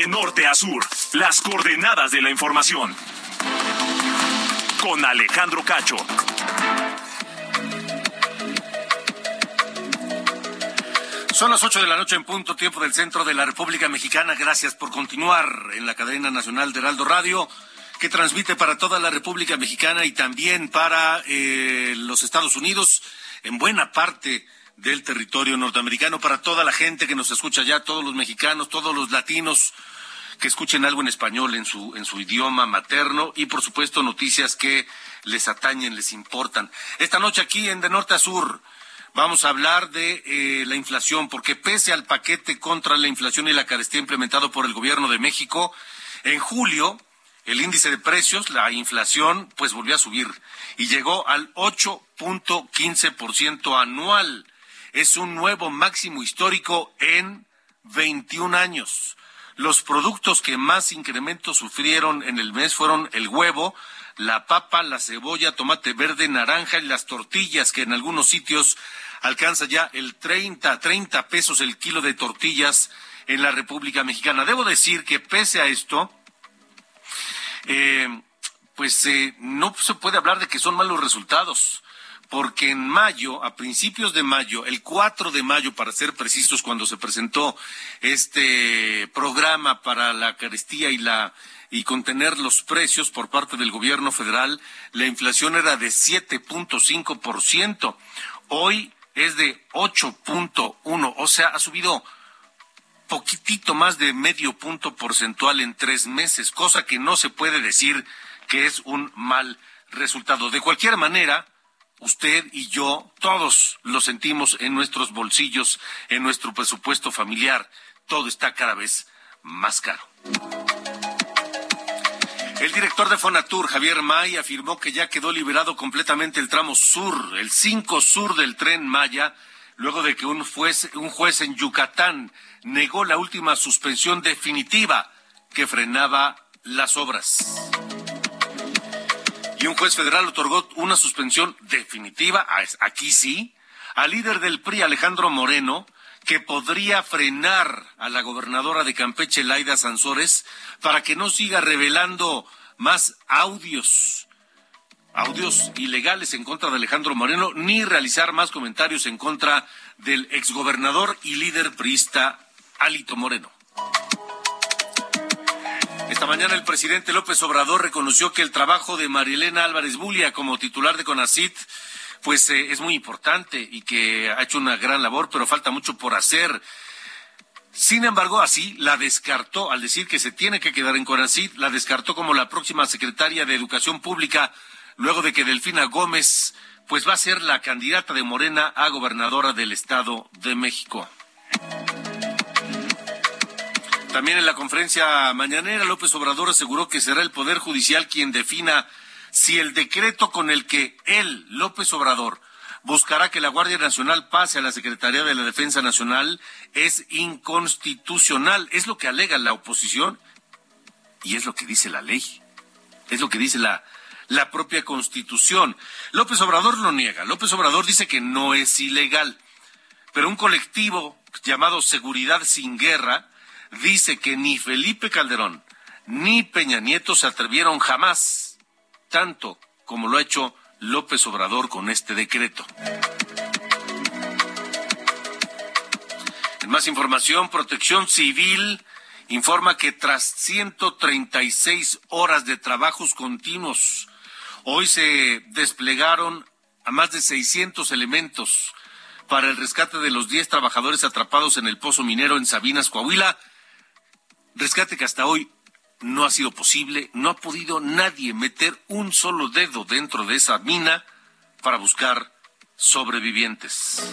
De norte a sur, las coordenadas de la información. Con Alejandro Cacho. Son las 8 de la noche en punto tiempo del centro de la República Mexicana. Gracias por continuar en la cadena nacional de Heraldo Radio, que transmite para toda la República Mexicana y también para eh, los Estados Unidos, en buena parte del territorio norteamericano, para toda la gente que nos escucha ya, todos los mexicanos, todos los latinos que escuchen algo en español en su, en su idioma materno y por supuesto noticias que les atañen, les importan. Esta noche aquí en De Norte a Sur vamos a hablar de eh, la inflación, porque pese al paquete contra la inflación y la carestía implementado por el gobierno de México, en julio el índice de precios, la inflación, pues volvió a subir y llegó al 8.15% anual. Es un nuevo máximo histórico en 21 años. Los productos que más incremento sufrieron en el mes fueron el huevo, la papa, la cebolla, tomate verde, naranja y las tortillas, que en algunos sitios alcanza ya el 30, 30 pesos el kilo de tortillas en la República Mexicana. Debo decir que pese a esto, eh, pues eh, no se puede hablar de que son malos resultados porque en mayo, a principios de mayo, el 4 de mayo para ser precisos, cuando se presentó este programa para la carestía y la y contener los precios por parte del gobierno federal, la inflación era de 7.5%. Hoy es de 8.1, o sea, ha subido poquitito más de medio punto porcentual en tres meses, cosa que no se puede decir que es un mal resultado. De cualquier manera, usted y yo, todos lo sentimos en nuestros bolsillos, en nuestro presupuesto familiar. Todo está cada vez más caro. El director de Fonatur, Javier May, afirmó que ya quedó liberado completamente el tramo sur, el 5 sur del tren Maya, luego de que un juez, un juez en Yucatán negó la última suspensión definitiva que frenaba las obras y un juez federal otorgó una suspensión definitiva, aquí sí, al líder del PRI, Alejandro Moreno, que podría frenar a la gobernadora de Campeche, Laida Sansores, para que no siga revelando más audios, audios ilegales en contra de Alejandro Moreno, ni realizar más comentarios en contra del exgobernador y líder priista Alito Moreno. Esta mañana el presidente López Obrador reconoció que el trabajo de Marilena Álvarez Bulia como titular de CONACIT pues eh, es muy importante y que ha hecho una gran labor, pero falta mucho por hacer. Sin embargo, así la descartó al decir que se tiene que quedar en CONACIT, la descartó como la próxima secretaria de Educación Pública, luego de que Delfina Gómez pues va a ser la candidata de Morena a gobernadora del Estado de México. También en la conferencia mañanera, López Obrador aseguró que será el Poder Judicial quien defina si el decreto con el que él, López Obrador, buscará que la Guardia Nacional pase a la Secretaría de la Defensa Nacional es inconstitucional. Es lo que alega la oposición y es lo que dice la ley. Es lo que dice la, la propia Constitución. López Obrador lo niega. López Obrador dice que no es ilegal. Pero un colectivo llamado Seguridad sin Guerra dice que ni Felipe Calderón ni Peña Nieto se atrevieron jamás, tanto como lo ha hecho López Obrador con este decreto. En más información, Protección Civil informa que tras 136 horas de trabajos continuos, hoy se desplegaron a más de 600 elementos para el rescate de los 10 trabajadores atrapados en el pozo minero en Sabinas, Coahuila, rescate que hasta hoy no ha sido posible, no ha podido nadie meter un solo dedo dentro de esa mina para buscar sobrevivientes.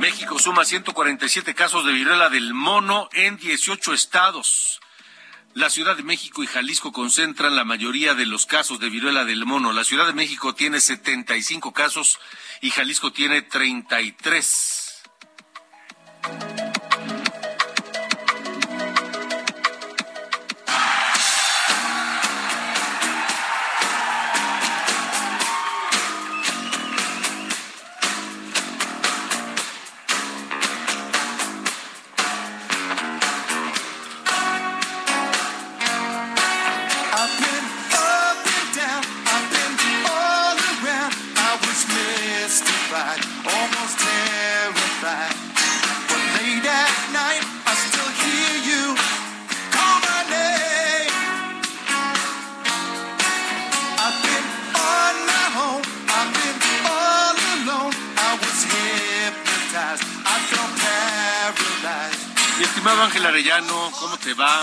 México suma 147 casos de viruela del mono en 18 estados. La Ciudad de México y Jalisco concentran la mayoría de los casos de viruela del mono. La Ciudad de México tiene 75 casos y Jalisco tiene 33.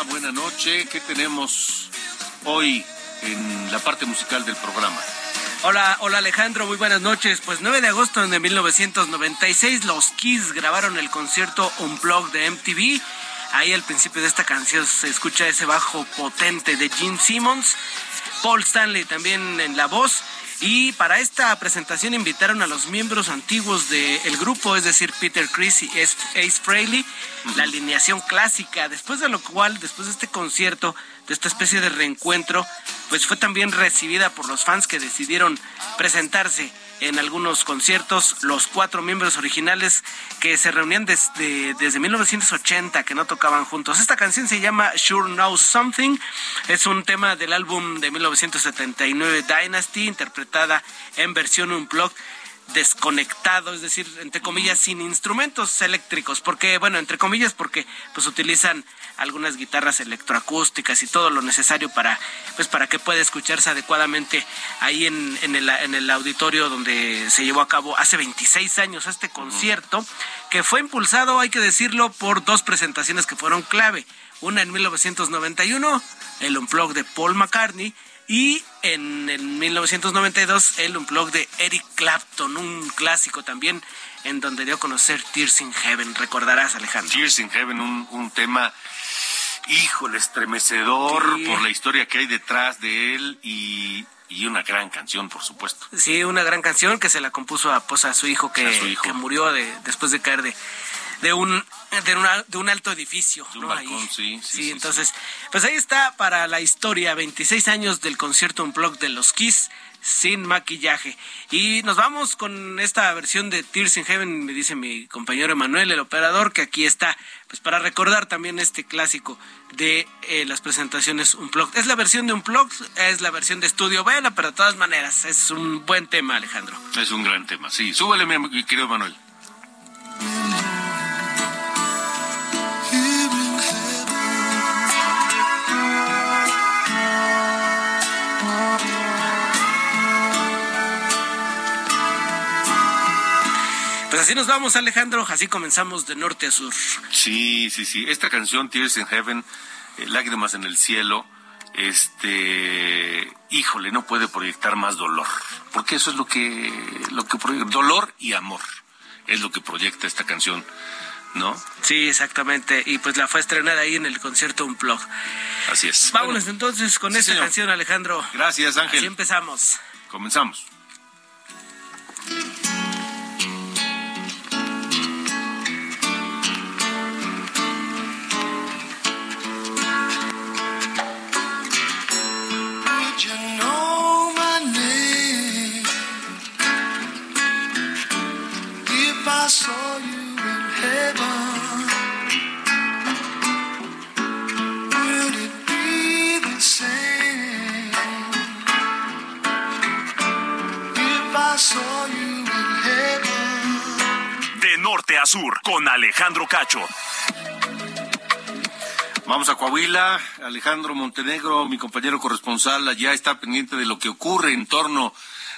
¿Cómo te va? Buena noche. ¿Qué tenemos hoy en la parte musical del programa? Hola, hola Alejandro, muy buenas noches. Pues 9 de agosto de 1996 los Kiss grabaron el concierto Unplugged de MTV. Ahí al principio de esta canción se escucha ese bajo potente de Gene Simmons. Paul Stanley también en la voz. Y para esta presentación invitaron a los miembros antiguos del grupo, es decir, Peter Chris y Ace Frehley, la alineación clásica, después de lo cual, después de este concierto, de esta especie de reencuentro, pues fue también recibida por los fans que decidieron presentarse en algunos conciertos los cuatro miembros originales que se reunían desde, desde 1980 que no tocaban juntos. Esta canción se llama Sure Knows Something. Es un tema del álbum de 1979 Dynasty, interpretada en versión unplugged desconectado, es decir, entre comillas, sin instrumentos eléctricos, porque, bueno, entre comillas, porque pues utilizan algunas guitarras electroacústicas y todo lo necesario para, pues para que pueda escucharse adecuadamente ahí en, en, el, en el auditorio donde se llevó a cabo hace 26 años este concierto, que fue impulsado, hay que decirlo, por dos presentaciones que fueron clave. Una en 1991, el Unplug de Paul McCartney, y en el 1992 el Unplug de Eric Clapton, un clásico también en donde dio a conocer Tears in Heaven. Recordarás, Alejandro. Tears in Heaven, un, un tema, híjole, estremecedor por la historia que hay detrás de él y, y una gran canción, por supuesto. Sí, una gran canción que se la compuso a, pues, a su hijo que, que murió de, después de caer de, de un de, una, de un alto edificio. un balcón, sí, sí, entonces, pues ahí está para la historia, 26 años del concierto un blog de los Kiss sin maquillaje. Y nos vamos con esta versión de Tears in Heaven, me dice mi compañero Emanuel, el operador, que aquí está, pues para recordar también este clásico de eh, las presentaciones Unplugged. Es la versión de Unplugged, es la versión de estudio, bueno, pero de todas maneras, es un buen tema, Alejandro. Es un gran tema, sí. Súbele, mi querido Manuel. Así nos vamos, Alejandro, así comenzamos de norte a sur. Sí, sí, sí. Esta canción, Tears in Heaven, eh, Lágrimas en el Cielo, este, híjole, no puede proyectar más dolor, porque eso es lo que, lo que proyecta, dolor y amor, es lo que proyecta esta canción. ¿no? Sí, exactamente. Y pues la fue estrenada ahí en el concierto Unplug. Así es. Vámonos entonces con esta canción, Alejandro. Gracias, Ángel. Así empezamos. Comenzamos. De norte a sur, con Alejandro Cacho. Vamos a Coahuila. Alejandro Montenegro, mi compañero corresponsal, allá está pendiente de lo que ocurre en torno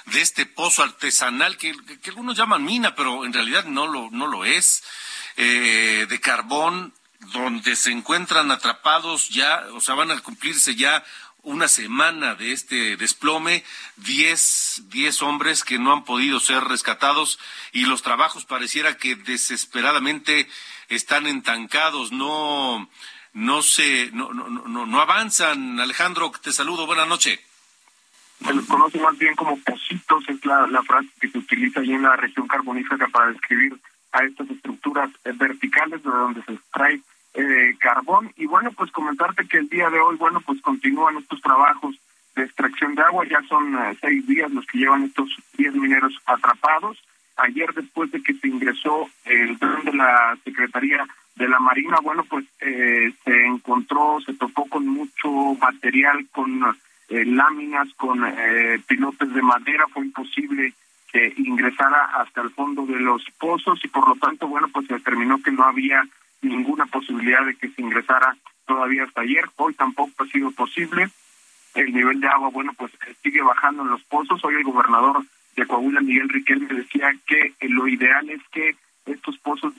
de este pozo artesanal que, algunos llaman mina, pero en realidad no lo, no lo es, eh, de carbón, donde se encuentran atrapados ya, o sea, van a cumplirse ya una semana de este desplome, 10, diez hombres que no han podido ser rescatados y los trabajos pareciera que desesperadamente están entancados, no, no se, no, no, no, no avanzan. Alejandro, te saludo, buenas noches. Se los conoce más bien como pocitos, es la frase que se utiliza allí en la región carbonífera para describir a estas estructuras verticales de donde se extrae eh, carbón. Y bueno, pues comentarte que el día de hoy, bueno, pues continúan estos trabajos de extracción de agua. Ya son eh, seis días los que llevan estos diez mineros atrapados. Ayer, después de que se ingresó el tren de la Secretaría de la Marina, bueno, pues eh, se encontró, se tocó con mucho material, con láminas, con pilotes de madera. Fue imposible que ingresara hasta el fondo de los pozos y por lo tanto, bueno, pues se determinó que no había ninguna posibilidad de que se ingresara todavía hasta ayer. Hoy tampoco ha sido posible. El nivel de agua, bueno, pues sigue bajando en los pozos. Hoy el gobernador de Coahuila, Miguel Riquelme, decía que lo ideal es que estos pozos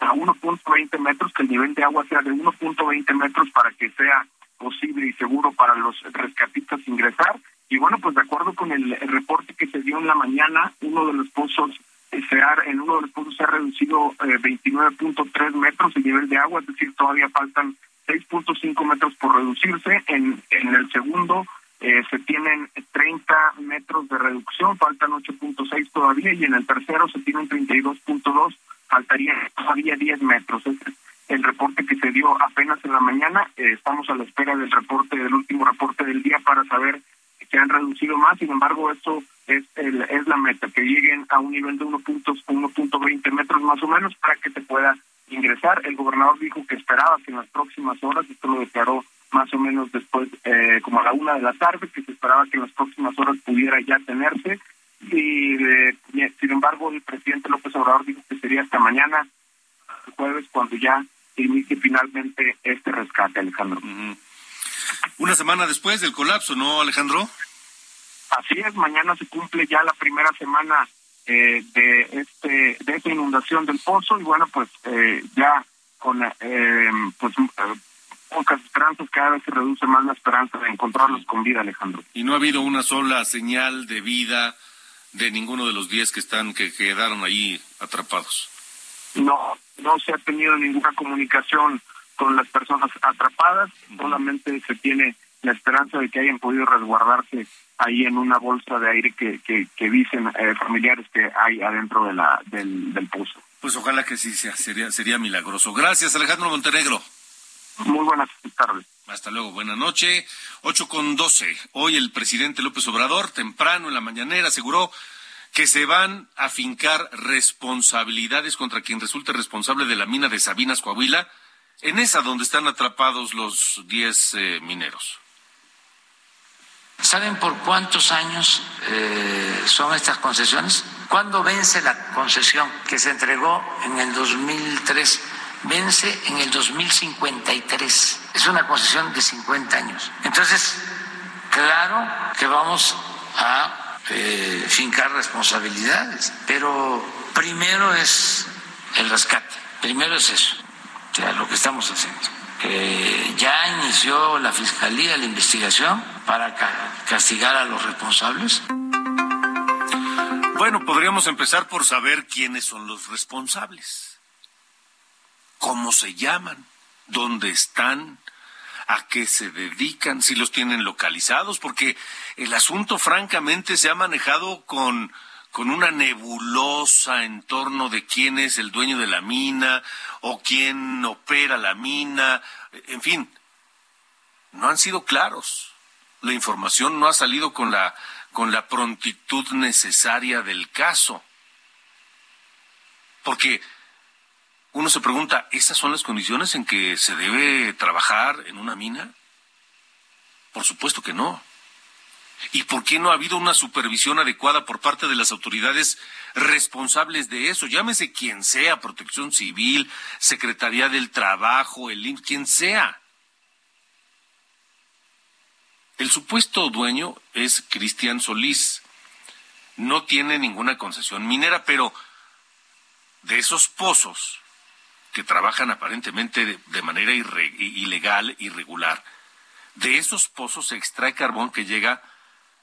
a 1.20 metros, que el nivel de agua sea de 1.20 metros para que sea posible y seguro para los rescatistas ingresar. Y bueno, pues de acuerdo con el, reporte que se dio en la mañana, uno de los pozos se ha, en uno de los pozos se ha reducido eh, 29.3 metros el nivel de agua, es decir, todavía faltan 6.5 metros por reducirse. En, en el segundo eh, se tienen 30 metros de reducción, faltan 8.6 todavía, y en el tercero se tienen 32.2, faltaría todavía 10 metros. Este es el reporte que se dio apenas en la mañana. Eh, estamos a la espera del reporte, del último reporte del día para saber que han reducido más, sin embargo, esto es, el, es la meta, que lleguen a un nivel de 1.20 metros más o menos para que se pueda ingresar. El gobernador dijo que esperaba que en las próximas horas, esto lo declaró más o menos después, eh, como a la una de la tarde, que se esperaba que en las próximas horas pudiera ya tenerse. Y eh, sin embargo, el presidente López Obrador dijo que sería hasta mañana, jueves, cuando ya inicie finalmente este rescate, Alejandro. Una semana después del colapso, ¿no, Alejandro? Así es, mañana se cumple ya la primera semana eh, de este de esta inundación del pozo y bueno, pues eh, ya con eh, pues pocas esperanzas, cada vez se reduce más la esperanza de encontrarlos con vida, Alejandro. Y no ha habido una sola señal de vida de ninguno de los diez que están que quedaron ahí atrapados. No, no se ha tenido ninguna comunicación con las personas atrapadas, solamente se tiene la esperanza de que hayan podido resguardarse ahí en una bolsa de aire que, que, dicen eh, familiares que hay adentro de la del, del pozo. Pues ojalá que sí sea, sería, sería milagroso. Gracias, Alejandro Montenegro. Muy buenas tardes. Hasta luego, buena noche. Ocho con doce. Hoy el presidente López Obrador, temprano en la mañanera, aseguró que se van a fincar responsabilidades contra quien resulte responsable de la mina de Sabinas, Coahuila, en esa donde están atrapados los diez eh, mineros. ¿Saben por cuántos años eh, son estas concesiones? ¿Cuándo vence la concesión que se entregó en el 2003? Vence en el 2053. Es una concesión de 50 años. Entonces, claro que vamos a eh, fincar responsabilidades, pero primero es el rescate, primero es eso, o sea, lo que estamos haciendo ya inició la Fiscalía la investigación para castigar a los responsables? Bueno, podríamos empezar por saber quiénes son los responsables, cómo se llaman, dónde están, a qué se dedican, si los tienen localizados, porque el asunto francamente se ha manejado con con una nebulosa en torno de quién es el dueño de la mina o quién opera la mina, en fin, no han sido claros. La información no ha salido con la con la prontitud necesaria del caso. Porque uno se pregunta, ¿esas son las condiciones en que se debe trabajar en una mina? Por supuesto que no. ¿Y por qué no ha habido una supervisión adecuada por parte de las autoridades responsables de eso? Llámese quien sea, Protección Civil, Secretaría del Trabajo, el IMSS, quien sea. El supuesto dueño es Cristian Solís. No tiene ninguna concesión minera, pero de esos pozos que trabajan aparentemente de, manera ilegal, irregular, de esos pozos se extrae carbón que llega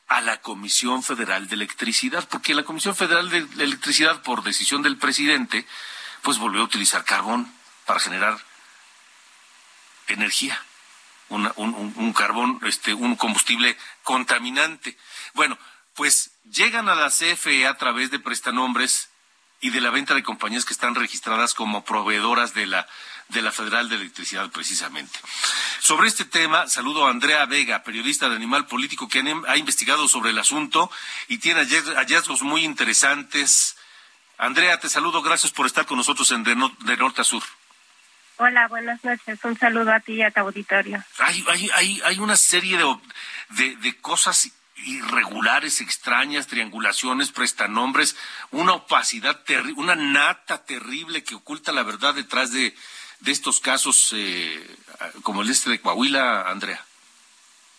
a la Comisión Federal de Electricidad, porque la Comisión Federal de Electricidad, por decisión del presidente, pues volvió a utilizar carbón para generar energía, un, un, carbón, este, un combustible contaminante. Bueno, pues llegan a la CFE a través de prestanombres y de la venta de compañías que están registradas como proveedoras de la de la Federal de Electricidad precisamente. Sobre este tema, saludo a Andrea Vega, periodista de Animal Político, que ha investigado sobre el asunto y tiene hallazgos muy interesantes. Andrea, te saludo, gracias por estar con nosotros en De, Norte a Sur. Hola, buenas noches. Un saludo a ti y a tu auditorio. Hay, hay, hay, hay una serie de, de, de cosas irregulares, extrañas, triangulaciones, prestanombres, una opacidad terrible, una nata terrible que oculta la verdad detrás de, de estos casos eh, como el este de Coahuila, Andrea.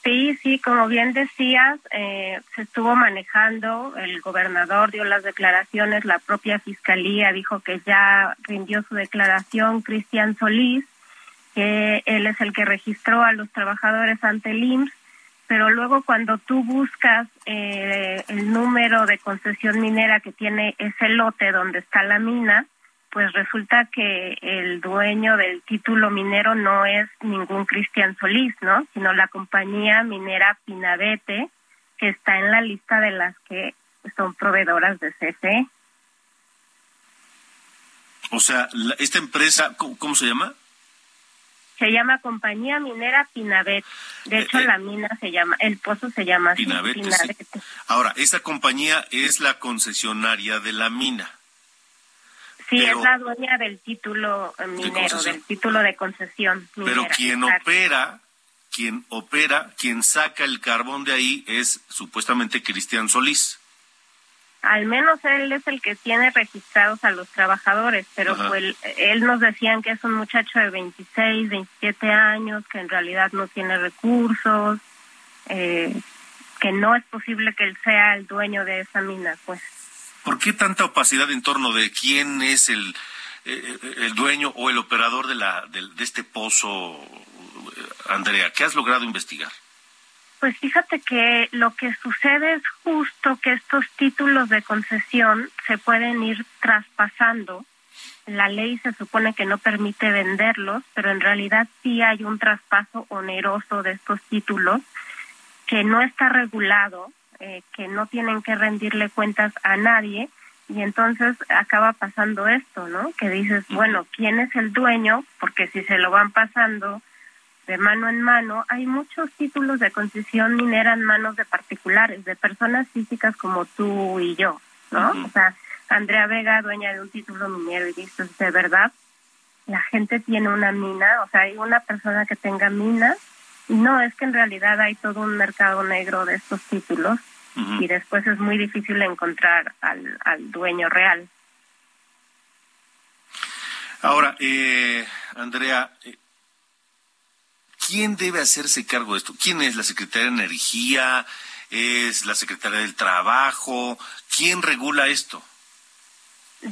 Sí, sí, como bien decías, eh, se estuvo manejando, el gobernador dio las declaraciones, la propia fiscalía dijo que ya rindió su declaración, Cristian Solís, que él es el que registró a los trabajadores ante el IMSS, pero luego cuando tú buscas eh, el número de concesión minera que tiene ese lote donde está la mina, pues resulta que el dueño del título minero no es ningún Cristian Solís, ¿no? Sino la compañía minera Pinabete, que está en la lista de las que son proveedoras de CFE. O sea, esta empresa, ¿cómo, se llama? Se llama Compañía Minera Pinabete. De hecho, eh, eh. la mina se llama, el pozo se llama Pinabete. Ahora, esta compañía es la concesionaria de la mina. Sí, es la dueña del título eh, minero, del título de concesión. pero quien opera, quien opera, quien saca el carbón de ahí es supuestamente Cristian Solís. Al menos él es el que tiene registrados a los trabajadores, pero pues, él nos decían que es un muchacho de 26, 27 años, que en realidad no tiene recursos, eh, que no es posible que él sea el dueño de esa mina, pues. ¿Por qué tanta opacidad en torno de quién es el, eh, el dueño o el operador de, la, de, este pozo, Andrea? ¿Qué has logrado investigar? Pues fíjate que lo que sucede es justo que estos títulos de concesión se pueden ir traspasando. La ley se supone que no permite venderlos, pero en realidad sí hay un traspaso oneroso de estos títulos que no está regulado eh, que no tienen que rendirle cuentas a nadie y entonces acaba pasando esto, ¿no? Que dices, bueno, ¿quién es el dueño? Porque si se lo van pasando de mano en mano, hay muchos títulos de concesión minera en manos de particulares, de personas físicas como tú y yo, ¿no? O sea, Andrea Vega, dueña de un título minero, y dices, de verdad, la gente tiene una mina, o sea, hay una persona que tenga minas no, es que en realidad hay todo un mercado negro de estos títulos y después es muy difícil encontrar al, al dueño real. Ahora, eh, Andrea, eh, ¿quién debe hacerse cargo de esto? ¿Quién es la Secretaría de Energía? ¿Es la Secretaría del Trabajo? ¿Quién regula esto?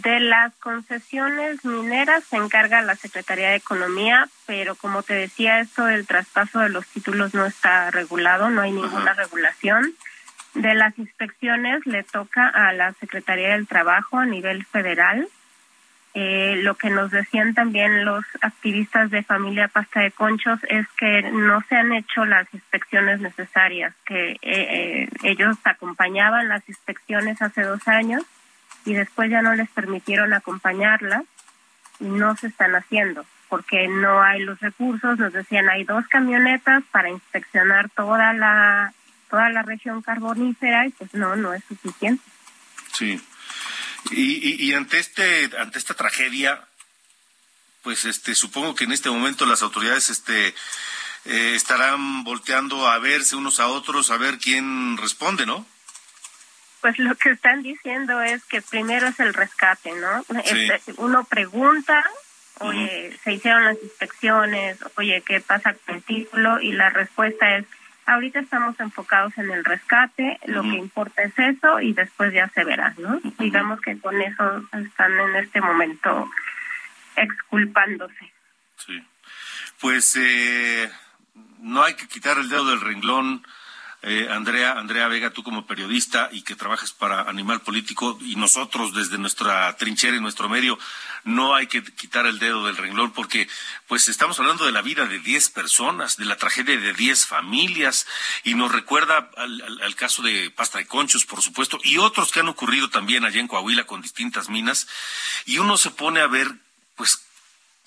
De las concesiones mineras se encarga la Secretaría de Economía, pero como te decía, esto del traspaso de los títulos no está regulado, no hay ninguna regulación. De las inspecciones le toca a la Secretaría del Trabajo a nivel federal. Eh, lo que nos decían también los activistas de Familia Pasta de Conchos es que no se han hecho las inspecciones necesarias, que eh, eh, ellos acompañaban las inspecciones hace dos años y después ya no les permitieron acompañarlas y no se están haciendo porque no hay los recursos. Nos decían hay dos camionetas para inspeccionar toda la toda la región carbonífera y pues no no es suficiente. Sí. Y, y, ante este ante esta tragedia pues este supongo que en este momento las autoridades este eh, estarán volteando a verse unos a otros a ver quién responde, ¿no? Pues lo que están diciendo es que primero es el rescate, ¿no? Este, uno pregunta, oye, se hicieron las inspecciones, oye, ¿qué pasa con el título? Y la respuesta es, ahorita estamos enfocados en el rescate, lo que importa es eso y después ya se verá, ¿no? Digamos que con eso están en este momento exculpándose. Sí. Pues eh, no hay que quitar el dedo del renglón eh, Andrea, Andrea Vega, tú como periodista y que trabajas para Animal Político y nosotros desde nuestra trinchera y nuestro medio, no hay que quitar el dedo del renglón porque pues estamos hablando de la vida de 10 personas, de la tragedia de 10 familias y nos recuerda al, caso de Pasta de Conchos, por supuesto, y otros que han ocurrido también allá en Coahuila con distintas minas. Y uno se pone a ver pues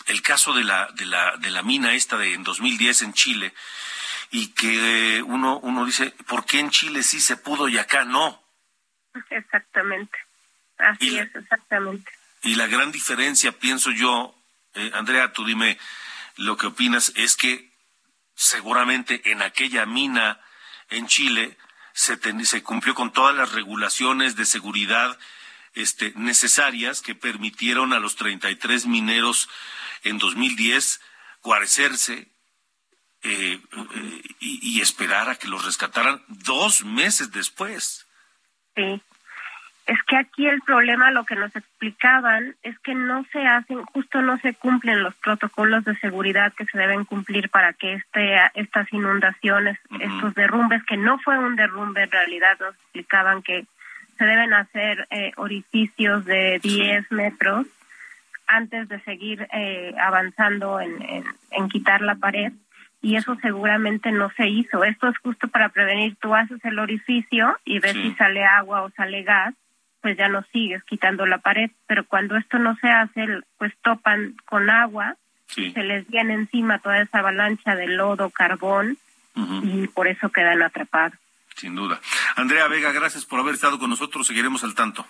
el caso de la, de la, de la mina esta de en 2010 en Chile y que uno, uno dice, ¿por qué en Chile sí se pudo y acá no? Exactamente, así es, exactamente. Y la gran diferencia, pienso yo, eh, Andrea, tú dime lo que opinas, es que seguramente en aquella mina en Chile se, se cumplió con todas las regulaciones de seguridad este, necesarias que permitieron a los 33 mineros en 2010 guarecerse eh, eh, y, esperar a que los rescataran dos meses después. Sí. Es que aquí el problema, lo que nos explicaban, es que no se hacen, justo no se cumplen los protocolos de seguridad que se deben cumplir para que este, estas inundaciones, estos derrumbes, que no fue un derrumbe en realidad, nos explicaban que se deben hacer eh, orificios de 10 metros antes de seguir avanzando en, en quitar la pared y eso seguramente no se hizo. Esto es justo para prevenir, tú haces el orificio y ves si sale agua o sale gas, pues ya no sigues quitando la pared, pero cuando esto no se hace, pues topan con agua, se les viene encima toda esa avalancha de lodo, carbón, y por eso quedan atrapados. Sin duda. Andrea Vega, gracias por haber estado con nosotros, seguiremos al tanto.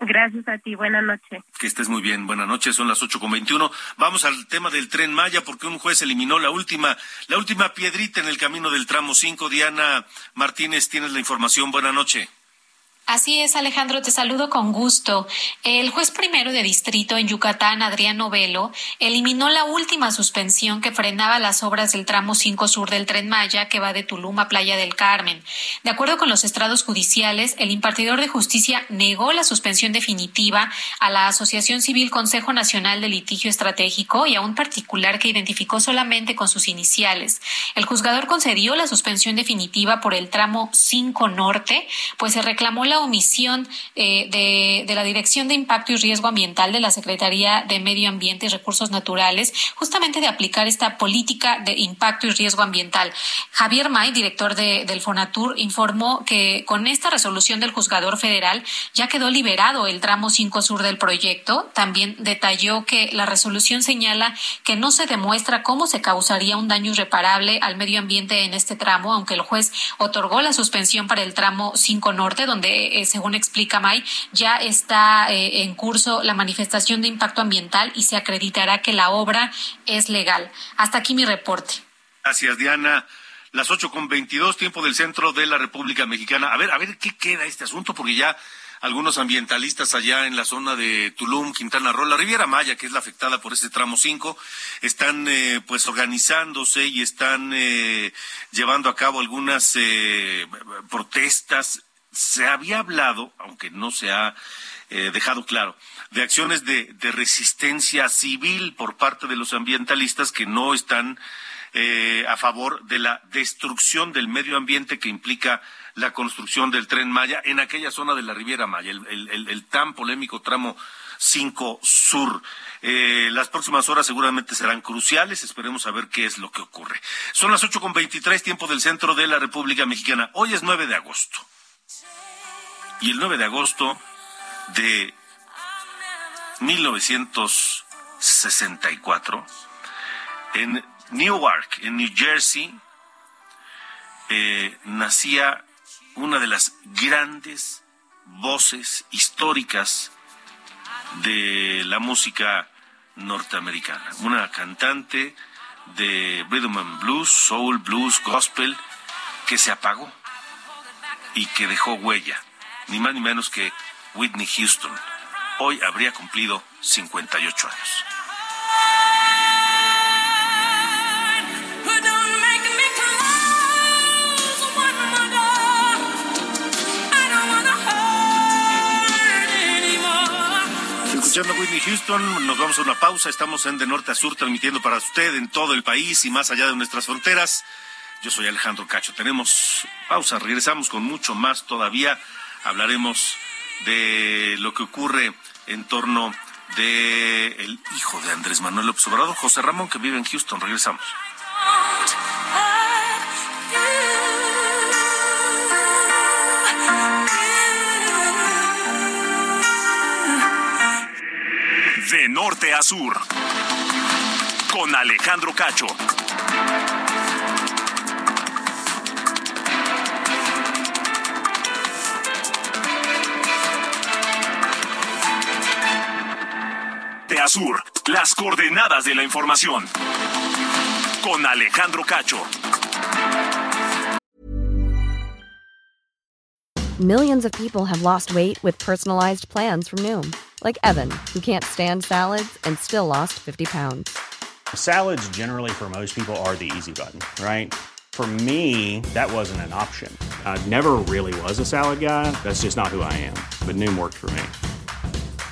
Gracias a ti, buena noche. Que estés muy bien, buena noche, son las ocho con veintiuno. Vamos al tema del tren Maya, porque un juez eliminó la última, la última piedrita en el camino del tramo cinco. Diana Martínez, tienes la información, buena noche. Así es, Alejandro, te saludo con gusto. El juez primero de distrito en Yucatán, Adrián Novelo, eliminó la última suspensión que frenaba las obras del tramo 5 sur del tren Maya que va de Tulum a Playa del Carmen. De acuerdo con los estrados judiciales, el impartidor de justicia negó la suspensión definitiva a la Asociación Civil Consejo Nacional de Litigio Estratégico y a un particular que identificó solamente con sus iniciales. El juzgador concedió la suspensión definitiva por el tramo 5 norte, pues se reclamó la omisión eh, de, la Dirección de Impacto y Riesgo Ambiental de la Secretaría de Medio Ambiente y Recursos Naturales, justamente de aplicar esta política de impacto y riesgo ambiental. Javier May, director de, del Fonatur, informó que con esta resolución del juzgador federal ya quedó liberado el tramo 5 sur del proyecto. También detalló que la resolución señala que no se demuestra cómo se causaría un daño irreparable al medio ambiente en este tramo, aunque el juez otorgó la suspensión para el tramo 5 norte, donde eh, según explica May, ya está eh, en curso la manifestación de impacto ambiental y se acreditará que la obra es legal. Hasta aquí mi reporte. Gracias, Diana. Las ocho con veintidós, tiempo del centro de la República Mexicana. A ver, a ver qué queda este asunto, porque ya algunos ambientalistas allá en la zona de Tulum, Quintana Roo, la Riviera Maya, que es la afectada por este tramo 5, están eh, pues organizándose y están llevando a cabo algunas protestas se había hablado, aunque no se ha eh, dejado claro, de acciones de, resistencia civil por parte de los ambientalistas que no están eh, a favor de la destrucción del medio ambiente que implica la construcción del tren Maya en aquella zona de la Riviera Maya, el, tan polémico tramo 5 Sur. Eh, las próximas horas seguramente serán cruciales, esperemos a ver qué es lo que ocurre. Son las ocho con veintitrés, tiempo del centro de la República Mexicana. Hoy es 9 de agosto. Y el 9 de agosto de 1964, en Newark, en New Jersey, eh, nacía una de las grandes voces históricas de la música norteamericana, una cantante de rhythm and blues, soul, blues, gospel, que se apagó y que dejó huella ni más ni menos que Whitney Houston. Hoy habría cumplido 58 años. escuchando Whitney Houston. Nos vamos a una pausa. Estamos en De Norte a Sur transmitiendo para usted en todo el país y más allá de nuestras fronteras. Yo soy Alejandro Cacho. Tenemos pausa. Regresamos con mucho más todavía. Hablaremos de lo que ocurre en torno de el hijo de Andrés Manuel López Obrador, José Ramón, que vive en Houston. Regresamos. De norte a sur. Con Alejandro Cacho. De Azur, las coordenadas de la información. Con Alejandro Cacho. Millions of people have lost weight with personalized plans from Noom, like Evan, who can't stand salads and still lost 50 pounds. Salads, generally, for most people, are the easy button, right? For me, that wasn't an option. I never really was a salad guy. That's just not who I am. But Noom worked for me.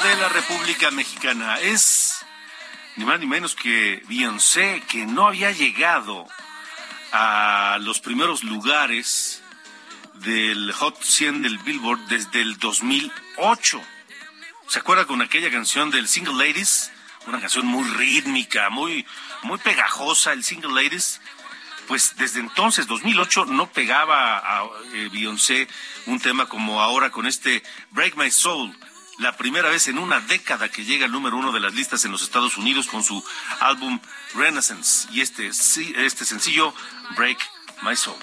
De la República Mexicana. Es ni más ni menos que Beyoncé, que no había llegado a los primeros lugares del Hot 100 del Billboard desde el 2008. ¿Se acuerda con aquella canción del Single Ladies? Una canción muy rítmica, muy, muy pegajosa, el Single Ladies. Pues desde entonces, 2008, no pegaba a eh, Beyoncé un tema como ahora con este Break My Soul. La primera vez en una década que llega al número uno de las listas en los Estados Unidos con su álbum Renaissance. Y este, este sencillo, Break My Soul.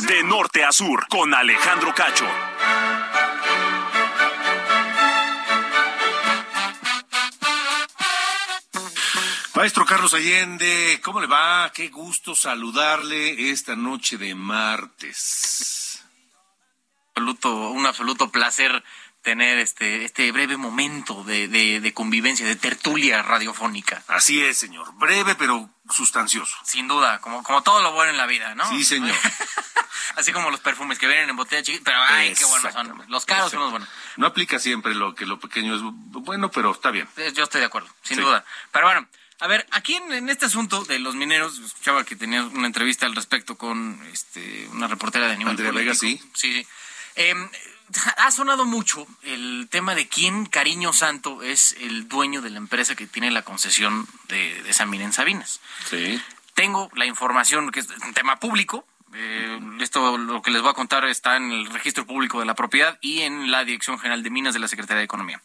De norte a sur. Con Alejandro Cacho. Maestro Carlos Allende, ¿cómo le va? Qué gusto saludarle esta noche de martes. absoluto, un absoluto placer tener este, este breve momento de, de, de convivencia, de tertulia radiofónica. Así es, señor. Breve pero sustancioso. Sin duda, como, como todo lo bueno en la vida, ¿no? Sí, señor. Así como los perfumes que vienen en botella chiquita, pero ay, qué buenos son. Los caros son los buenos. No aplica siempre lo que lo pequeño es bueno, pero está bien. Eh, Yo estoy de acuerdo, sin Sí. duda. Pero bueno, a ver, aquí en, en este asunto de los mineros, escuchaba que tenías una entrevista al respecto con este, una reportera de Animal Andrea Vega, Político. Sí. Em, ha sonado mucho el tema de quién Cariño Santo es el dueño de la empresa que tiene la concesión de, de esa mina en Sabinas. Sí. Tengo la información que es un tema público. eh, esto lo que les voy a contar está en el registro público de la propiedad y en la Dirección General de Minas de la Secretaría de Economía.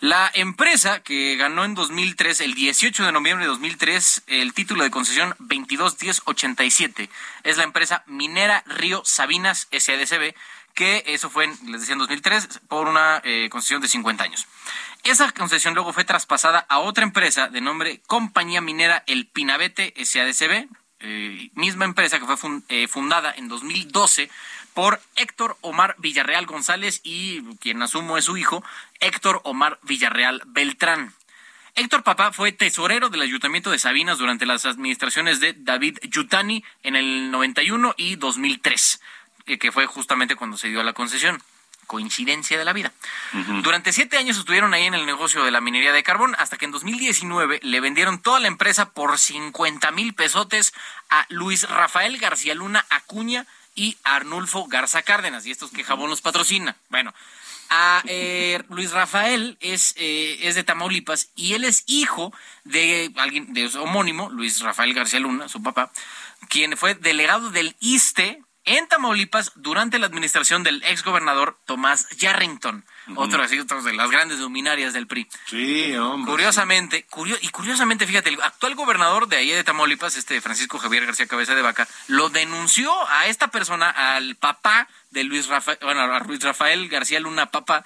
La empresa que ganó en 2003, el 18 de noviembre de 2003, el título de concesión 221087 es la empresa Minera Río Sabinas SADCB, que eso fue, les decía, en 2003 por una eh, concesión de 50 años. Esa concesión luego fue traspasada a otra empresa de nombre Compañía Minera El Pinabete SADCB, eh, misma empresa que fue eh, fundada en 2012 por Héctor Omar Villarreal González y quien asumo es su hijo, Héctor Omar Villarreal Beltrán. Héctor Papá fue tesorero del Ayuntamiento de Sabinas durante las administraciones de David Yutani en el 91 y 2003, que fue justamente cuando se dio la concesión. Coincidencia de la vida. Durante siete años estuvieron ahí en el negocio de la minería de carbón, hasta que en 2019 le vendieron toda la empresa por 50 mil pesotes a Luis Rafael García Luna Acuña y Arnulfo Garza Cárdenas, y estos que Jabón los patrocina. Bueno, a eh, Luis Rafael es, eh, es de Tamaulipas y él es hijo de alguien de su homónimo, Luis Rafael García Luna, su papá, quien fue delegado del ISTE en Tamaulipas durante la administración del exgobernador Tomás Yarrington, otro así, otro de las grandes luminarias del PRI. Sí, hombre. Curiosamente, curio- y curiosamente, fíjate, el actual gobernador de ahí de Tamaulipas, este Francisco Javier García Cabeza de Vaca, lo denunció a esta persona, al papá de Luis Rafael, bueno, a Luis Rafael García Luna Papa,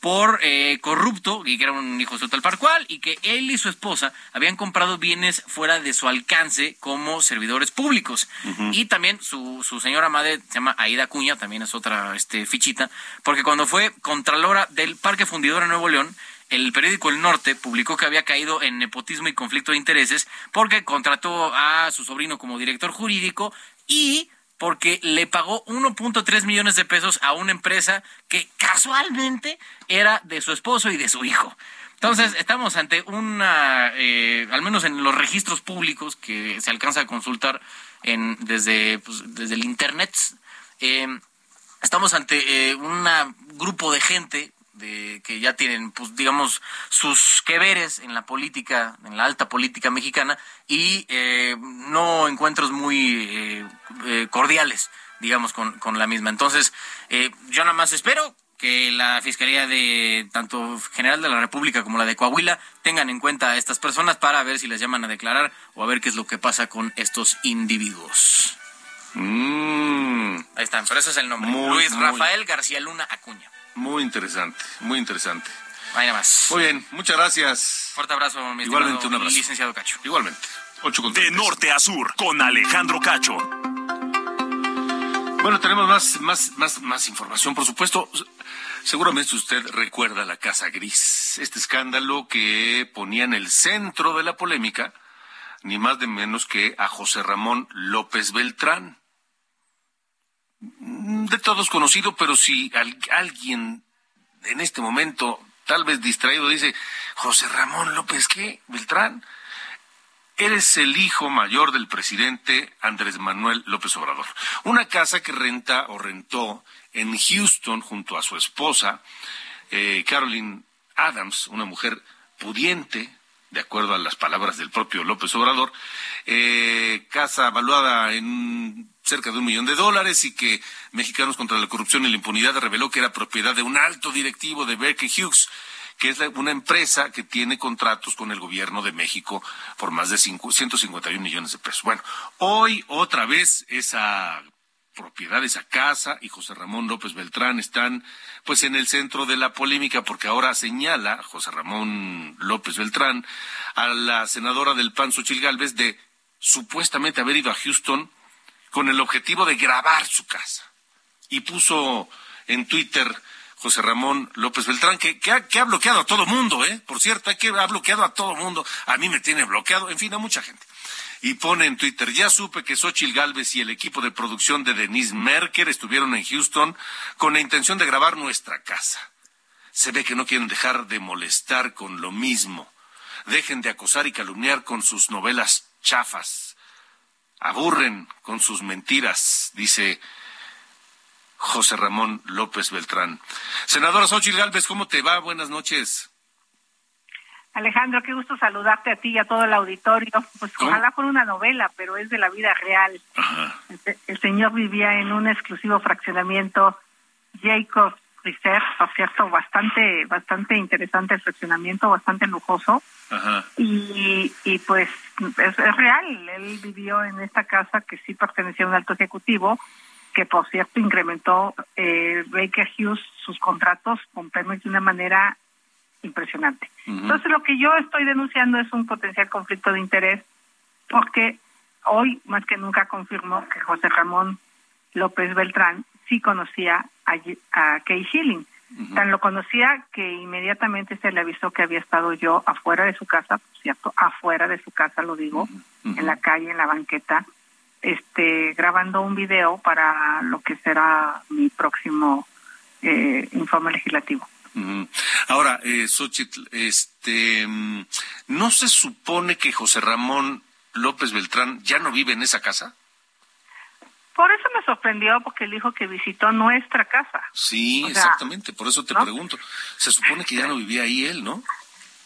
por eh, corrupto, y que era un hijo suelto cual, y que él y su esposa habían comprado bienes fuera de su alcance como servidores públicos. Y también su, su señora madre se llama Aida Cuña, también es otra este, fichita, porque cuando fue contralora del Parque Fundidor en Nuevo León, el periódico El Norte publicó que había caído en nepotismo y conflicto de intereses porque contrató a su sobrino como director jurídico y porque le pagó 1.3 millones de pesos a una empresa que casualmente era de su esposo y de su hijo. Entonces, estamos ante una, eh, al menos en los registros públicos que se alcanza a consultar en, desde, pues, desde el Internet, eh, estamos ante un grupo de gente de, que ya tienen, pues, digamos, sus que veres en la política, en la alta política mexicana, y eh, no encuentros muy eh, eh, cordiales, digamos, con, con la misma. Entonces, yo nada más espero que la Fiscalía de tanto General de la República como la de Coahuila tengan en cuenta a estas personas para ver si las llaman a declarar o a ver qué es lo que pasa con estos individuos. Mm, Ahí están, pero ese es el nombre. Muy, Luis muy. Rafael García Luna Acuña. Muy interesante, muy interesante. Ahí nada más. Muy bien, muchas gracias. Fuerte abrazo, mi Igualmente, un abrazo. licenciado Cacho. Igualmente. Ocho con De norte a sur, con Alejandro Cacho. Bueno, tenemos más, más, más, más información, por supuesto. Seguramente usted recuerda la Casa Gris, este escándalo que ponía en el centro de la polémica, ni más de menos que a José Ramón López Beltrán. De todos conocido, pero si al- alguien en este momento, tal vez distraído, dice, José Ramón López, ¿qué? Beltrán. Él es el hijo mayor del presidente Andrés Manuel López Obrador. Una casa que renta o rentó en Houston junto a su esposa, eh, Carolyn Adams, una mujer pudiente, de acuerdo a las palabras del propio López Obrador, eh, casa valuada en cerca de un millón de dólares y que Mexicanos contra la Corrupción y la Impunidad reveló que era propiedad de un alto directivo de Berkeley Hughes que es una empresa que tiene contratos con el gobierno de México por más de cinco- 151 millones de pesos. Bueno, hoy otra vez esa propiedad, esa casa y José Ramón López Beltrán están pues en el centro de la polémica porque ahora señala José Ramón López Beltrán a la senadora del PAN Xochil Gálvez de supuestamente haber ido a Houston con el objetivo de grabar su casa y puso en Twitter José Ramón López Beltrán, que, que ha bloqueado a todo mundo, ¿eh? Por cierto, que ha bloqueado a todo mundo. A mí me tiene bloqueado, en fin, a mucha gente. Y pone en Twitter, ya supe que Xochil Gálvez y el equipo de producción de Denise Merker estuvieron en Houston con la intención de grabar nuestra casa. Se ve que no quieren dejar de molestar con lo mismo. Dejen de acosar y calumniar con sus novelas chafas. Aburren con sus mentiras, dice José Ramón López Beltrán. Senadora Xochitl Gálvez, ¿cómo te va? Buenas noches. Alejandro, qué gusto saludarte a ti y a todo el auditorio. Pues ojalá fuera una novela, pero es de la vida real. El, el señor vivía en un exclusivo fraccionamiento Jacob Reserve, por cierto, bastante, bastante interesante el fraccionamiento, bastante lujoso. Ajá. Y, y pues es, es real, él vivió en esta casa que sí pertenecía a un alto ejecutivo, que por cierto incrementó eh, Baker Hughes sus contratos con Pemex de una manera impresionante. Entonces lo que yo estoy denunciando es un potencial conflicto de interés porque hoy más que nunca confirmó que José Ramón López Beltrán sí conocía a, a Kay Schilling. Tan lo conocía que inmediatamente se le avisó que había estado yo afuera de su casa, por cierto, afuera de su casa lo digo, en la calle, en la banqueta, este, grabando un video para lo que será mi próximo eh, informe legislativo. Ahora, eh, Xochitl, este, mm, ¿no se supone que José Ramón López Beltrán ya no vive en esa casa? Por eso me sorprendió porque él dijo que visitó nuestra casa. Sí, O sea, exactamente, por eso te ¿no? pregunto. Se supone que ya no vivía ahí él, ¿no?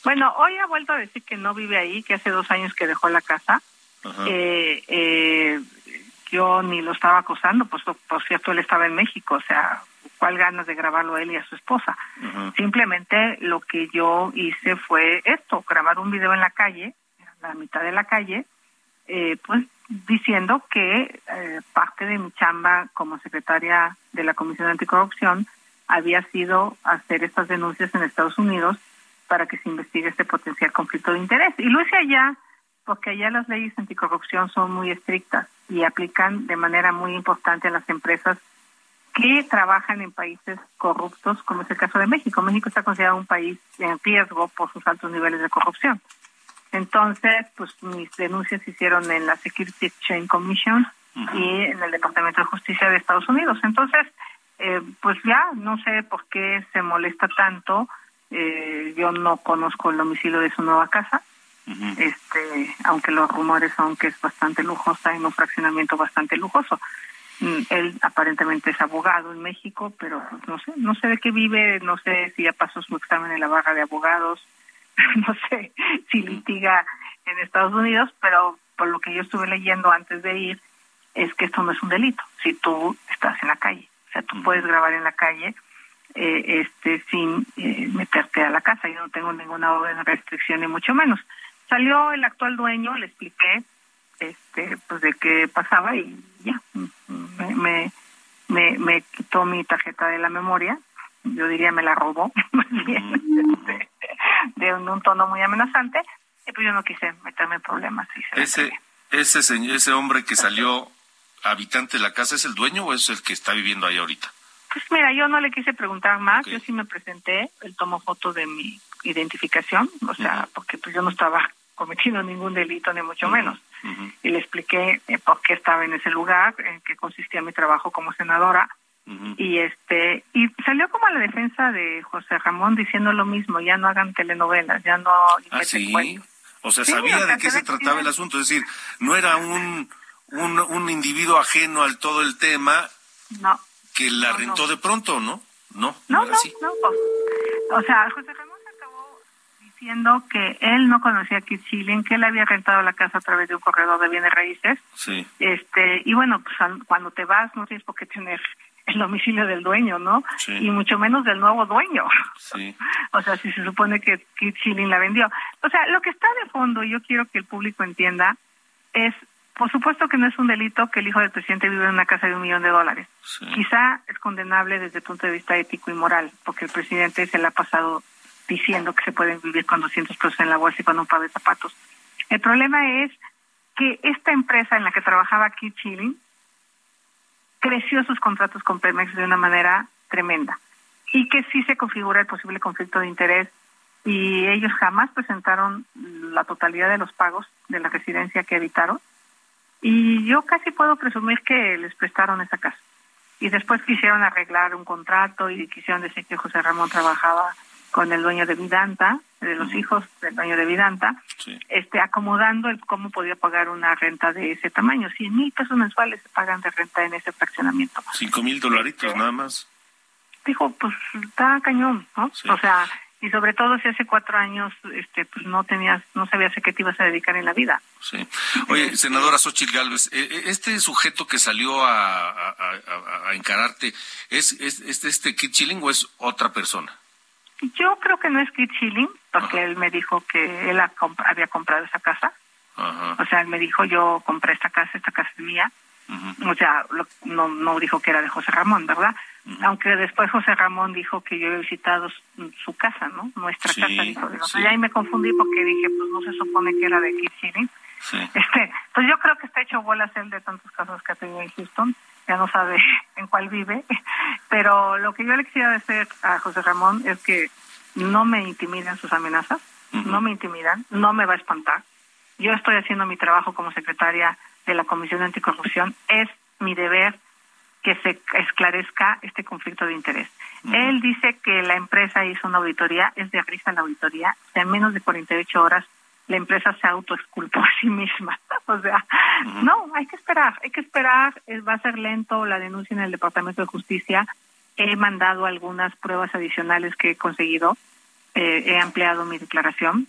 Bueno, hoy ha vuelto a decir que no vive ahí, que hace dos años que dejó la casa. Eh, eh, yo ni lo estaba acosando, pues por cierto él estaba en México, o sea, cuál ganas de grabarlo a él y a su esposa. Simplemente lo que yo hice fue esto, grabar un video en la calle, en la mitad de la calle, eh, pues diciendo que eh, parte de mi chamba como secretaria de la Comisión Anticorrupción había sido hacer estas denuncias en Estados Unidos para que se investigue este potencial conflicto de interés. Y lo hice allá porque allá las leyes anticorrupción son muy estrictas y aplican de manera muy importante a las empresas que trabajan en países corruptos, como es el caso de México. México está considerado un país en riesgo por sus altos niveles de corrupción. Entonces, pues mis denuncias se hicieron en la Security Exchange Commission y en el Departamento de Justicia de Estados Unidos. Entonces, eh, pues ya no sé por qué se molesta tanto. Eh, yo no conozco el domicilio de su nueva casa, este, aunque los rumores son que es bastante lujosa en un fraccionamiento bastante lujoso. Mm, Él aparentemente es abogado en México, pero pues, no sé, no sé de qué vive, no sé si ya pasó su examen en la barra de abogados, no sé si litiga en Estados Unidos, pero por lo que yo estuve leyendo antes de ir, es que esto no es un delito si tú estás en la calle. O sea, tú puedes grabar en la calle eh, este sin eh, meterte a la casa. Yo no tengo ninguna orden de restricción ni mucho menos. Salió el actual dueño, le expliqué este pues de qué pasaba y ya me, me, me, me quitó mi tarjeta de la memoria. Yo diría me la robó bien este, de un, un tono muy amenazante y pues yo no quise meterme en problemas. y Ese, ese, señor, ese hombre que salió habitante de la casa, ¿es el dueño o es el que está viviendo ahí ahorita? Pues mira, yo no le quise preguntar más, yo sí me presenté, él tomó foto de mi identificación, o sea, porque pues yo no estaba cometiendo ningún delito ni mucho menos. Y le expliqué eh, por qué estaba en ese lugar, en qué consistía mi trabajo como senadora. Y este y salió como a la defensa de José Ramón diciendo lo mismo, ya no hagan telenovelas, ya no Ah, sí. O sea, Sí, sabía o sea, de qué se trataba el asunto. Es decir, no era un, un, un individuo ajeno al todo el tema No, que la No, rentó no. de pronto, ¿no? No, no, no, no, pues, o sea, José Ramón diciendo que él no conocía a Kit Schilling, que él había rentado la casa a través de un corredor de bienes raíces Sí. este y bueno pues cuando te vas no tienes por qué tener el domicilio del dueño no Sí. y mucho menos del nuevo dueño Sí. o sea si se supone que Kit Schilling la vendió o sea lo que está de fondo y yo quiero que el público entienda es por supuesto que no es un delito que el hijo del presidente vive en una casa de un millón de dólares quizá es condenable desde el punto de vista ético y moral porque el presidente se le ha pasado diciendo que se pueden vivir con 200 pesos en la bolsa y con un par de zapatos. El problema es que esta empresa en la que trabajaba Kit Schilling creció sus contratos con Pemex de una manera tremenda. Y que sí se configura el posible conflicto de interés. Y ellos jamás presentaron la totalidad de los pagos de la residencia que evitaron. Y yo casi puedo presumir que les prestaron esa casa. Y después quisieron arreglar un contrato y quisieron decir que José Ramón trabajaba con el dueño de Vidanta, de los hijos del dueño de Vidanta, este, acomodando el cómo podía pagar una renta de ese tamaño. 100 mil pesos mensuales se pagan de renta en ese fraccionamiento. Cinco mil dolaritos nada más. Dijo, pues está cañón, ¿no? O sea, y sobre todo si hace cuatro años este, pues no tenías, no sabías a qué te ibas a dedicar en la vida. Sí. Oye, senadora Xochitl Galvez, eh, eh, este sujeto que salió a, a- a- a encararte, ¿es, es, es este Kid Chilling o es otra persona? Yo creo que no es Kit Schilling, porque él me dijo que él había comprado esa casa. Ajá. O sea, él me dijo, yo compré esta casa, esta casa es mía. O sea, lo- no, no dijo que era de José Ramón, ¿verdad? Aunque después José Ramón dijo que yo he visitado su, su casa, ¿no? Nuestra Sí, casa, dijo. Sí. Y ahí me confundí porque dije, pues no se supone que era de Kit Schilling. Sí. Este, pues yo creo que está hecho bolas él de tantos casos que ha tenido en Houston. Ya no sabe en cuál vive. Pero lo que yo le quisiera decir a José Ramón es que no me intimidan sus amenazas, no me intimidan, no me va a espantar. Yo estoy haciendo mi trabajo como secretaria de la Comisión de Anticorrupción. Es mi deber que se esclarezca este conflicto de interés. Él dice que la empresa hizo una auditoría, es de risa la auditoría, o sea, en menos de 48 horas la empresa se autoexculpó a sí misma. O sea, no, hay que esperar, hay que esperar, eh, va a ser lento la denuncia en el Departamento de Justicia. He mandado algunas pruebas adicionales que he conseguido, eh, he ampliado mi declaración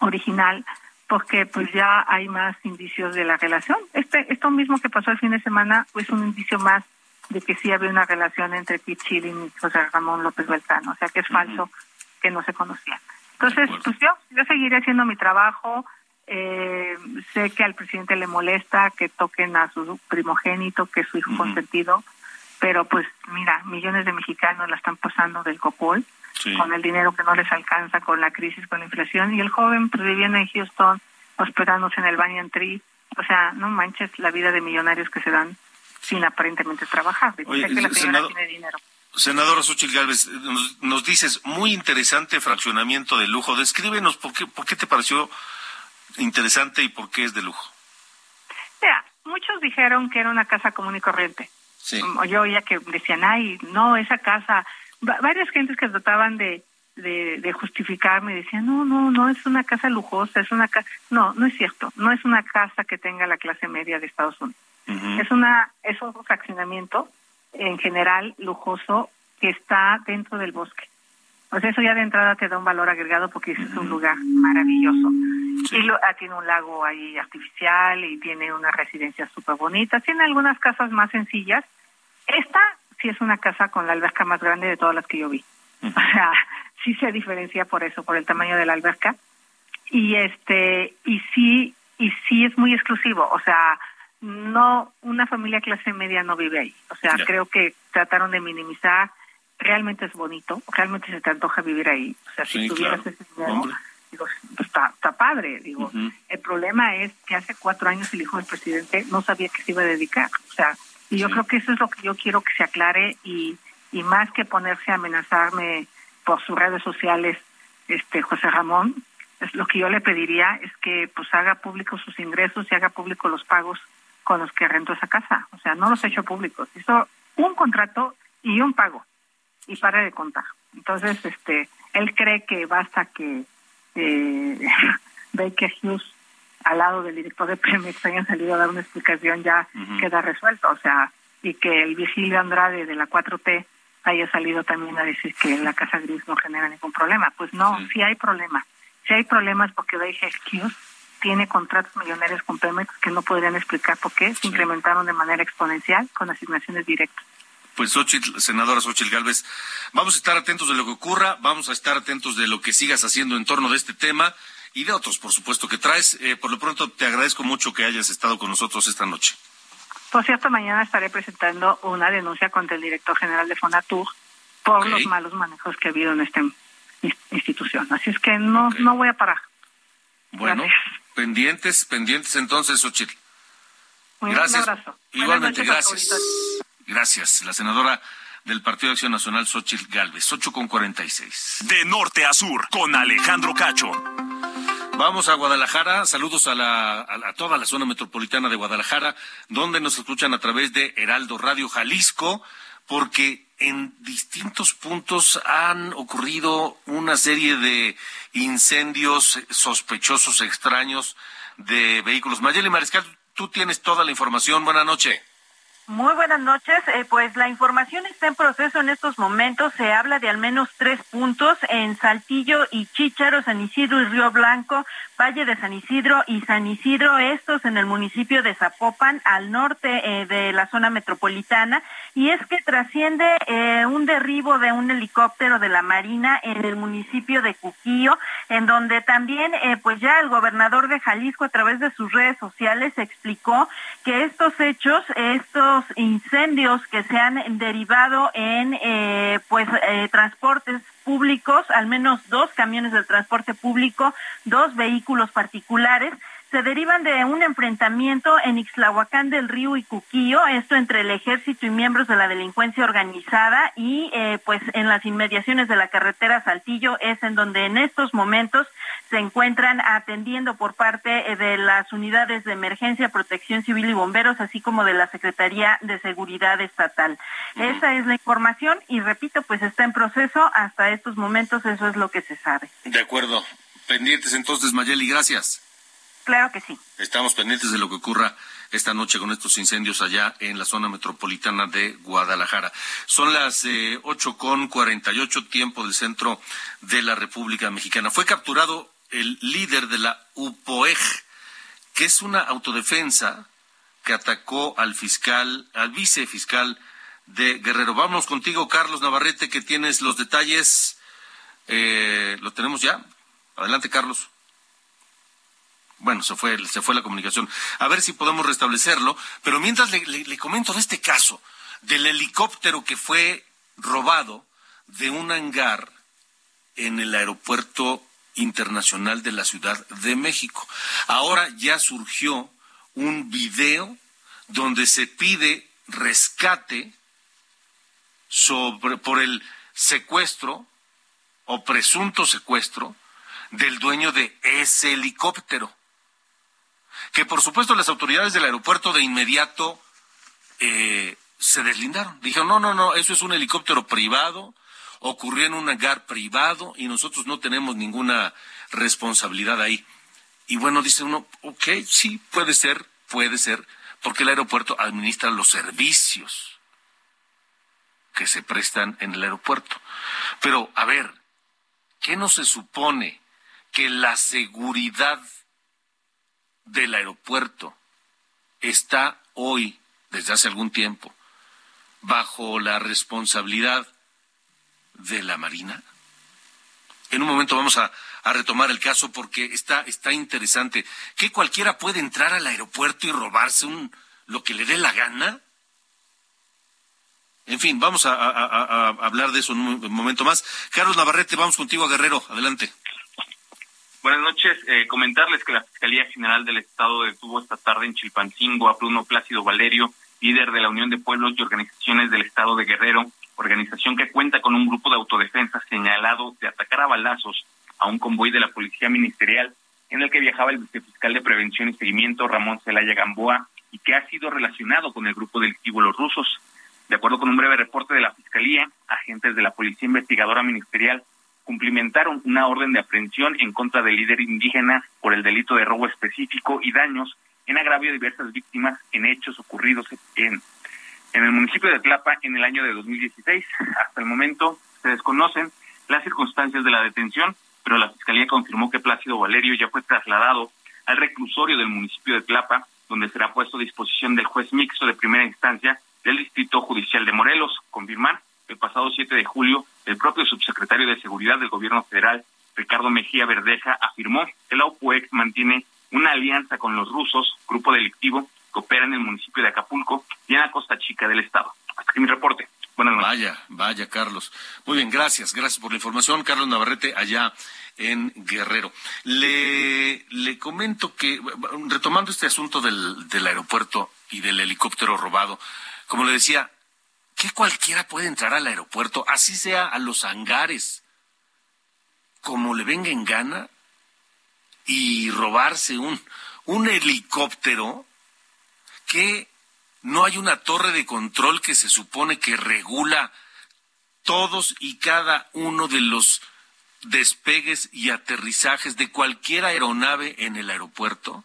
original porque pues ya hay más indicios de la relación. Este, esto mismo que pasó el fin de semana es un indicio más de que sí había una relación entre Pete Schilling y José Ramón López Beltrán, o sea que es falso que no se conocían. Entonces, pues yo, yo seguiré haciendo mi trabajo. Eh, sé que al presidente le molesta que toquen a su primogénito, que es su hijo consentido, pero pues mira, millones de mexicanos la están pasando del copol Sí. con el dinero que no les alcanza, con la crisis, con la inflación, y el joven pues, viviendo en Houston, hospedándose en el Banyan Tree, o sea, no manches la vida de millonarios que se dan sin aparentemente trabajar. Oye, sé que la señora tiene dinero. Senadora Xochitl Gálvez, nos, nos dices, muy interesante fraccionamiento de lujo. Descríbenos por qué, por qué te pareció interesante y por qué es de lujo. Mira, muchos dijeron que era una casa común y corriente. Sí. Mm, Yo oía que decían, ay, no, esa casa. Va- varias gentes que trataban de, de, de justificarme decían, no, no, no es una casa lujosa, es una casa. No, no es cierto. No es una casa que tenga la clase media de Estados Unidos. Es una es un fraccionamiento en general lujoso que está dentro del bosque. O sea, eso ya de entrada te da un valor agregado porque es un lugar maravilloso. Y lo, ah, tiene un lago ahí artificial y tiene una residencia súper bonita. Tiene algunas casas más sencillas. Esta sí es una casa con la alberca más grande de todas las que yo vi. O sea, sí se diferencia por eso, por el tamaño de la alberca. Y este, y sí, y sí es muy exclusivo. O sea, no, una familia clase media no vive ahí. O sea, creo que trataron de minimizar. Realmente es bonito, realmente se te antoja vivir ahí. O sea, si tuvieras claro. ese dinero, digo, pues está, está padre. Digo, el problema es que hace cuatro años el hijo del presidente no sabía que se iba a dedicar. O sea, y yo creo que eso es lo que yo quiero que se aclare y, y más que ponerse a amenazarme por sus redes sociales, este José Ramón, es lo que yo le pediría es que pues haga público sus ingresos y haga público los pagos con los que rentó esa casa. O sea, no los hecho públicos. Hizo un contrato y un pago y para de contar. Entonces, este, él cree que basta que eh, Baker Hughes al lado del director de Pemex hayan salido a dar una explicación ya queda resuelto, o sea, y que el Vigilio Andrade de la 4T haya salido también a decir que la Casa Gris no genera ningún problema. Pues no, sí, hay problema. Sí hay problemas porque Baker Hughes tiene contratos millonarios con Pemex que no podrían explicar por qué se incrementaron de manera exponencial con asignaciones directas. Pues Xochitl, senadora Xochitl Gálvez, vamos a estar atentos de lo que ocurra, vamos a estar atentos de lo que sigas haciendo en torno de este tema y de otros, por supuesto, que traes. Eh, por lo pronto, te agradezco mucho que hayas estado con nosotros esta noche. Por cierto, mañana estaré presentando una denuncia contra el director general de Fonatur por los malos manejos que ha habido en esta in- institución. Así es que no, no voy a parar. Bueno, pendientes, pendientes entonces, Xochitl. Un Gracias. abrazo. Buenas Igualmente, gracias. Gracias. La senadora del Partido de Acción Nacional, Xochitl Gálvez, 8 con 46. De norte a sur, con Alejandro Cacho. Vamos a Guadalajara. Saludos a, la, a, la- a toda la zona metropolitana de Guadalajara, donde nos escuchan a través de Heraldo Radio Jalisco, porque en distintos puntos han ocurrido una serie de incendios sospechosos, extraños de vehículos. Mayeli Mariscal, tú tienes toda la información. Buenas noches. Muy buenas noches. Eh, pues la información está en proceso en estos momentos. Se habla de al menos tres puntos en Saltillo y Chícharo, San Isidro y Río Blanco, Valle de San Isidro y San Isidro, estos en el municipio de Zapopan, al norte eh, de la zona metropolitana. Y es que trasciende eh, un derribo de un helicóptero de la Marina en el municipio de Cuquío, en donde también, eh, pues ya el gobernador de Jalisco a través de sus redes sociales explicó que estos hechos, estos incendios que se han derivado en, pues, transportes públicos, al menos dos camiones de transporte público, dos vehículos particulares, se derivan de un enfrentamiento en Ixtlahuacán del Río y Cuquío, esto entre el ejército y miembros de la delincuencia organizada y eh, pues en las inmediaciones de la carretera Saltillo es en donde en estos momentos se encuentran atendiendo por parte eh, de las unidades de emergencia, protección civil y bomberos, así como de la Secretaría de Seguridad Estatal. Esa es la información y repito, pues está en proceso hasta estos momentos, eso es lo que se sabe. De acuerdo. Pendientes entonces, Mayeli, gracias. Claro que sí. Estamos pendientes de lo que ocurra esta noche con estos incendios allá en la zona metropolitana de Guadalajara. Son las eh, ocho con cuarenta y ocho tiempo del centro de la República Mexicana. Fue capturado el líder de la UPOEG, que es una autodefensa que atacó al fiscal, al vicefiscal de Guerrero. Vamos contigo, Carlos Navarrete, que tienes los detalles. Eh, ¿Lo tenemos ya? Adelante, Carlos. Bueno, se fue, se fue la comunicación. A ver si podemos restablecerlo. Pero mientras le, comento de este caso, del helicóptero que fue robado de un hangar en el aeropuerto internacional de la Ciudad de México. Ahora ya surgió un video donde se pide rescate sobre, por el secuestro o presunto secuestro del dueño de ese helicóptero. Que por supuesto las autoridades del aeropuerto de inmediato eh, se deslindaron. Dijeron, no, no, no, eso es un helicóptero privado, ocurrió en un hangar privado y nosotros no tenemos ninguna responsabilidad ahí. Y bueno, dice uno, ok, sí, puede ser, puede ser, porque el aeropuerto administra los servicios que se prestan en el aeropuerto. Pero, a ver, ¿qué no se supone que la seguridad del aeropuerto está hoy, desde hace algún tiempo, bajo la responsabilidad de la Marina? En un momento vamos a, retomar el caso porque está, está interesante. ¿Que cualquiera puede entrar al aeropuerto y robarse un, lo que le dé la gana? En fin, vamos a hablar de eso en un momento más. Carlos Navarrete, vamos contigo a Guerrero. Adelante. Buenas noches. Eh, comentarles que la Fiscalía General del Estado detuvo esta tarde en Chilpancingo a Bruno Plácido Valerio, líder de la Unión de Pueblos y Organizaciones del Estado de Guerrero, organización que cuenta con un grupo de autodefensa señalado de atacar a balazos a un convoy de la Policía Ministerial en el que viajaba el vicefiscal de Prevención y Seguimiento, Ramón Celaya Gamboa, y que ha sido relacionado con el grupo delictivo Los Rusos. De acuerdo con un breve reporte de la Fiscalía, agentes de la Policía Investigadora Ministerial cumplimentaron una orden de aprehensión en contra del líder indígena por el delito de robo específico y daños en agravio de diversas víctimas en hechos ocurridos en, en el municipio de Tlapa en el año de 2016. Hasta el momento se desconocen las circunstancias de la detención, pero la Fiscalía confirmó que Plácido Valerio ya fue trasladado al reclusorio del municipio de Tlapa, donde será puesto a disposición del juez mixto de primera instancia del Distrito Judicial de Morelos. Confirmar el pasado 7 de julio, el propio subsecretario de Seguridad del Gobierno Federal, Ricardo Mejía Verdeja, afirmó que la OPUEC mantiene una alianza con los rusos, grupo delictivo que opera en el municipio de Acapulco y en la costa chica del estado. Hasta aquí mi reporte. Buenas noches. Vaya, vaya, Carlos. Muy bien, gracias, gracias por la información. Carlos Navarrete, allá en Guerrero. Le, le comento que, retomando este asunto del, del aeropuerto y del helicóptero robado, como le decía, que cualquiera puede entrar al aeropuerto, así sea a los hangares, como le venga en gana, y robarse un, un helicóptero que no hay una torre de control que se supone que regula todos y cada uno de los despegues y aterrizajes de cualquier aeronave en el aeropuerto,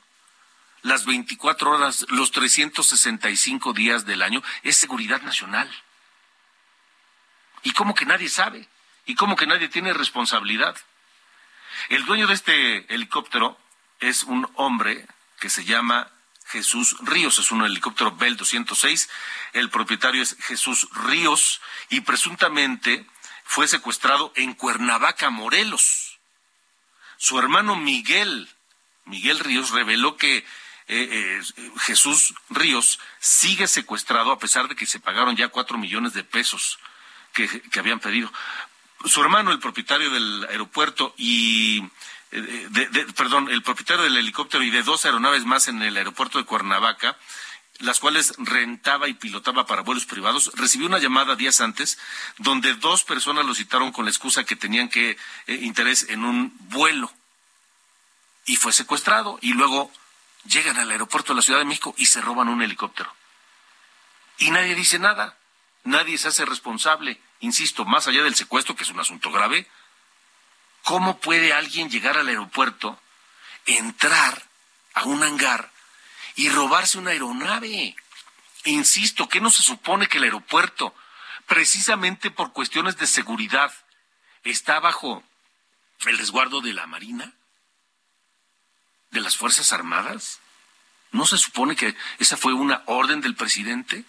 las 24 horas, los 365 días del año, es seguridad nacional. Y como que nadie sabe, y como que nadie tiene responsabilidad. El dueño de este helicóptero es un hombre que se llama Jesús Ríos, es un helicóptero Bell 206. El propietario es Jesús Ríos y presuntamente fue secuestrado en Cuernavaca, Morelos. Su hermano Miguel, Miguel Ríos, reveló que eh, eh, Jesús Ríos sigue secuestrado a pesar de que se pagaron ya cuatro millones de pesos que, habían pedido. Su hermano, el propietario del aeropuerto y eh, de- perdón, el propietario del helicóptero y de dos aeronaves más en el aeropuerto de Cuernavaca, las cuales rentaba y pilotaba para vuelos privados, recibió una llamada días antes donde dos personas lo citaron con la excusa que tenían que eh, interés en un vuelo y fue secuestrado y luego llegan al aeropuerto de la Ciudad de México y se roban un helicóptero. Y nadie dice nada, nadie se hace responsable, insisto, más allá del secuestro, que es un asunto grave, ¿Cómo puede alguien llegar al aeropuerto, entrar a un hangar y robarse una aeronave? Insisto, ¿qué no se supone que el aeropuerto, precisamente por cuestiones de seguridad, está bajo el resguardo de la Marina? de las Fuerzas Armadas? ¿No se supone que esa fue una orden del presidente?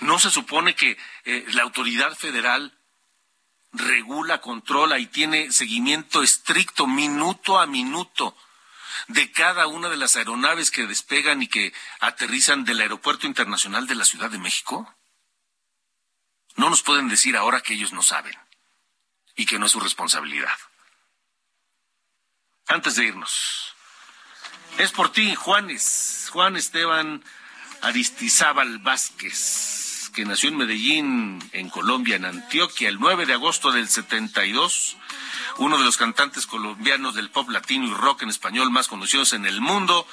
¿No se supone que eh, la autoridad federal regula, controla y tiene seguimiento estricto, minuto a minuto, de cada una de las aeronaves que despegan y que aterrizan del Aeropuerto Internacional de la Ciudad de México? No nos pueden decir ahora que ellos no saben y que no es su responsabilidad. Antes de irnos, es por ti, Juanes, Juan Esteban Aristizábal Vázquez, que nació en Medellín, en Colombia, en Antioquia, el 9 de agosto del 72, uno de los cantantes colombianos del pop latino y rock en español más conocidos en el mundo,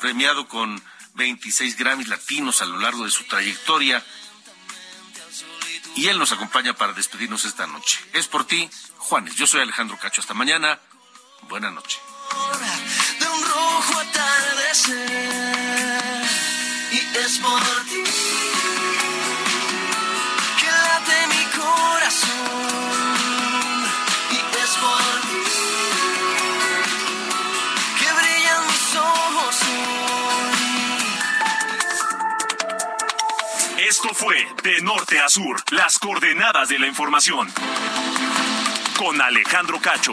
premiado con 26 Grammys latinos a lo largo de su trayectoria. Y él nos acompaña para despedirnos esta noche. Es por ti, Juanes. Yo soy Alejandro Cacho. Hasta mañana. Atardecer y es por ti que late mi corazón y es por ti que brillan mis ojos hoy. Esto fue De Norte a Sur, las coordenadas de la información. Con Alejandro Cacho.